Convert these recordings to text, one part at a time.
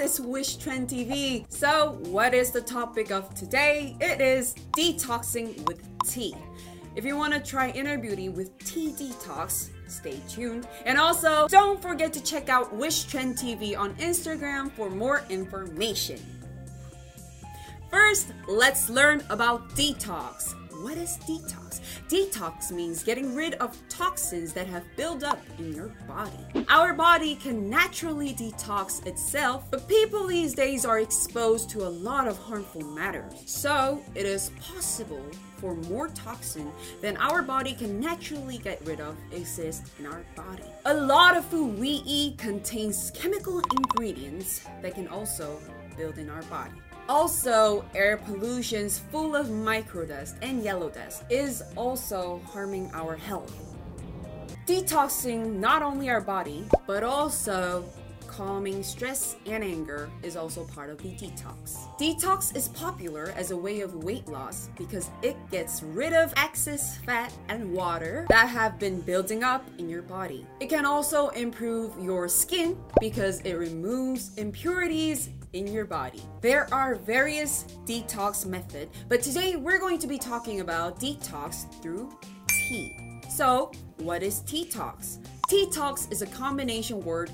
is Wish Trend TV. So, what is the topic of today? It is detoxing with tea. If you want to try inner beauty with tea detox, stay tuned. And also, don't forget to check out Wish Trend TV on Instagram for more information. First, let's learn about detox. What is detox? Detox means getting rid of toxins that have built up in your body. Our body can naturally detox itself, but people these days are exposed to a lot of harmful matters. So, it is possible for more toxin than our body can naturally get rid of exist in our body. A lot of food we eat contains chemical ingredients that can also build in our body. Also, air pollutions full of microdust and yellow dust is also harming our health. Detoxing not only our body, but also calming stress and anger is also part of the detox. Detox is popular as a way of weight loss because it gets rid of excess fat and water that have been building up in your body. It can also improve your skin because it removes impurities in your body. There are various detox methods, but today we're going to be talking about detox through tea. So, what is teatox? Teatox is a combination word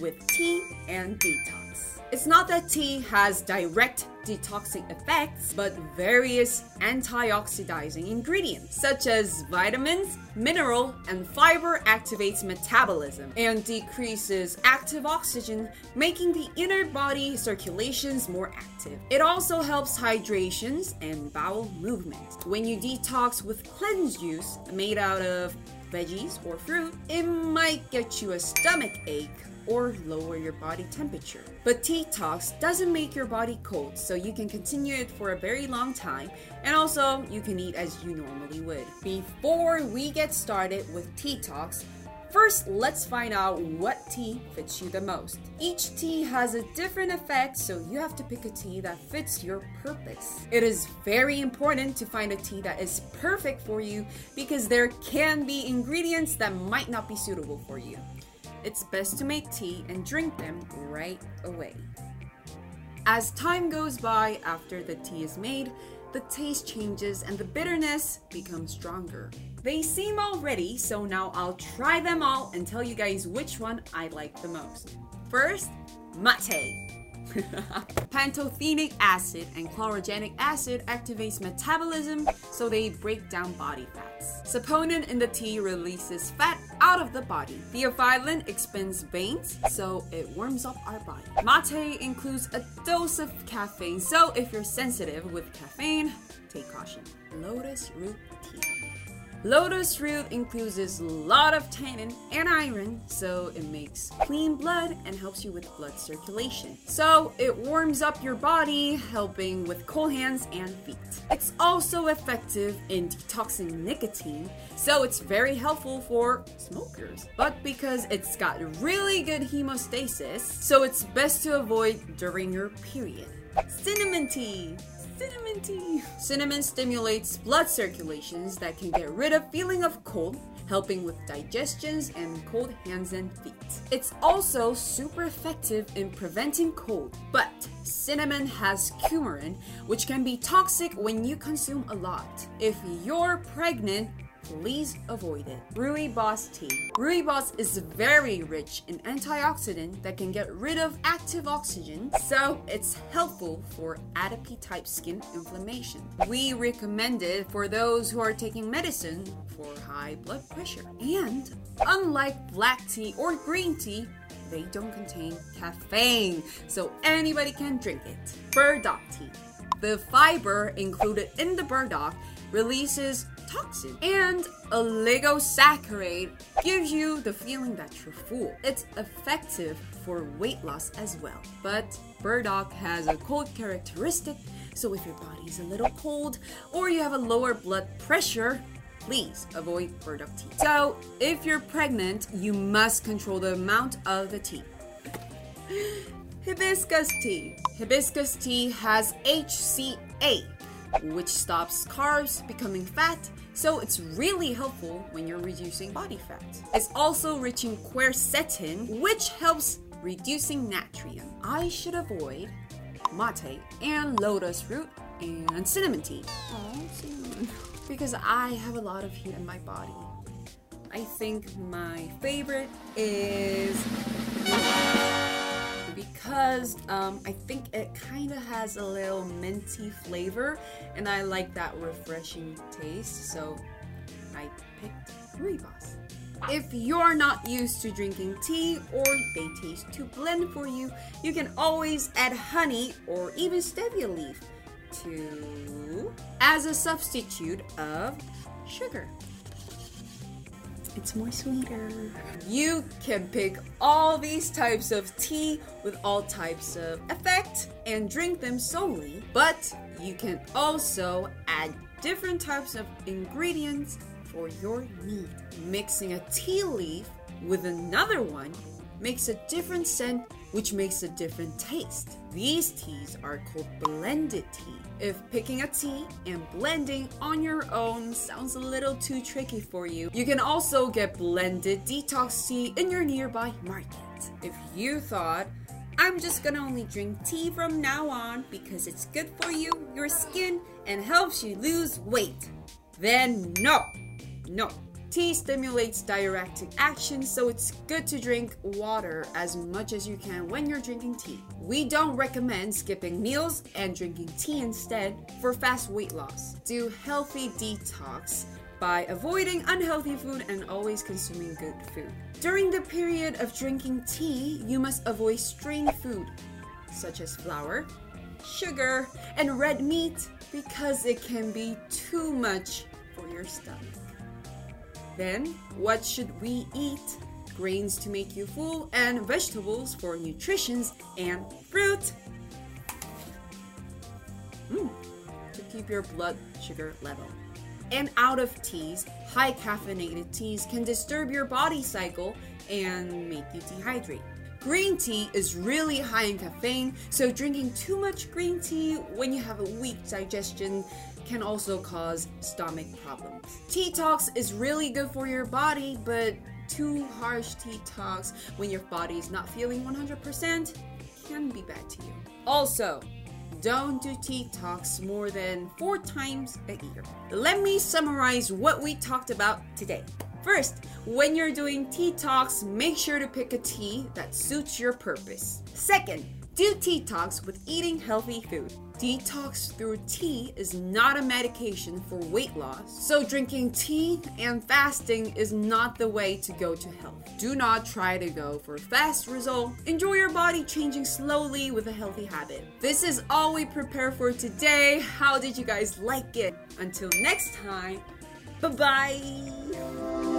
with tea and detox. It's not that tea has direct detoxing effects, but various antioxidizing ingredients, such as vitamins, mineral, and fiber activates metabolism and decreases active oxygen, making the inner body circulations more active. It also helps hydrations and bowel movement. When you detox with cleanse juice made out of veggies or fruit, it might get you a stomach ache or lower your body temperature. But detox doesn't make your body cold, so you can continue it for a very long time, and also you can eat as you normally would. Before we get started with detox, First, let's find out what tea fits you the most. Each tea has a different effect, so you have to pick a tea that fits your purpose. It is very important to find a tea that is perfect for you because there can be ingredients that might not be suitable for you it's best to make tea and drink them right away. As time goes by after the tea is made, the taste changes and the bitterness becomes stronger. They seem all ready, so now I'll try them all and tell you guys which one I like the most. First, mate. Pantothenic acid and chlorogenic acid activates metabolism, so they break down body fats. Saponin in the tea releases fat out of the body. Theophylline expands veins, so it warms up our body. Mate includes a dose of caffeine, so if you're sensitive with caffeine, take caution. Lotus root tea. Lotus root includes a lot of tannin and iron, so it makes clean blood and helps you with blood circulation. So it warms up your body, helping with cold hands and feet. It's also effective in detoxing nicotine, so it's very helpful for smokers. But because it's got really good hemostasis, so it's best to avoid during your period. Cinnamon tea. Cinnamon tea. Cinnamon stimulates blood circulations that can get rid of feeling of cold, helping with digestions and cold hands and feet. It's also super effective in preventing cold, but cinnamon has coumarin, which can be toxic when you consume a lot. If you're pregnant, please avoid it. Rooibos tea. Rooibos is very rich in antioxidant that can get rid of active oxygen, so it's helpful for atopy type skin inflammation. We recommend it for those who are taking medicine for high blood pressure. And unlike black tea or green tea, they don't contain caffeine, so anybody can drink it. Burdock tea. The fiber included in the burdock releases toxin. And oligosaccharide gives you the feeling that you're full. It's effective for weight loss as well. But burdock has a cold characteristic, so if your body is a little cold or you have a lower blood pressure, please avoid burdock tea. So, if you're pregnant, you must control the amount of the tea. Hibiscus tea. Hibiscus tea has HCA, which stops carbs becoming fat, so it's really helpful when you're reducing body fat. It's also rich in quercetin, which helps reducing natrium. I should avoid mate and lotus root and cinnamon tea. Oh, cinnamon. Because I have a lot of heat in my body. I think my favorite is because um, I think it kind of has a little minty flavor and I like that refreshing taste, so I picked Rooibos. If you're not used to drinking tea or they taste too bland for you, you can always add honey or even stevia leaf to as a substitute of sugar it's more sweeter. You can pick all these types of tea with all types of effect and drink them solely, but you can also add different types of ingredients for your need. Mixing a tea leaf with another one makes a different scent, which makes a different taste. These teas are called blended tea. If picking a tea and blending on your own sounds a little too tricky for you, you can also get blended detox tea in your nearby market. If you thought, I'm just gonna only drink tea from now on because it's good for you, your skin, and helps you lose weight, then no, no. Tea stimulates diuretic action, so it's good to drink water as much as you can when you're drinking tea. We don't recommend skipping meals and drinking tea instead for fast weight loss. Do healthy detox by avoiding unhealthy food and always consuming good food. During the period of drinking tea, you must avoid strained food such as flour, sugar, and red meat because it can be too much for your stomach. Then, what should we eat? Grains to make you full, and vegetables for nutrition, and fruit mm, to keep your blood sugar level. And out of teas, high caffeinated teas can disturb your body cycle and make you dehydrate. Green tea is really high in caffeine, so drinking too much green tea when you have a weak digestion can also cause stomach problems. Detox is really good for your body, but too harsh detox when your body is not feeling 100% can be bad to you. Also, don't do detox more than four times a year. Let me summarize what we talked about today. First, when you're doing teatox, make sure to pick a tea that suits your purpose. Second, do teatox with eating healthy food. Detox through tea is not a medication for weight loss, so drinking tea and fasting is not the way to go to health. Do not try to go for fast result. Enjoy your body changing slowly with a healthy habit. This is all we prepare for today. How did you guys like it? Until next time, bye bye.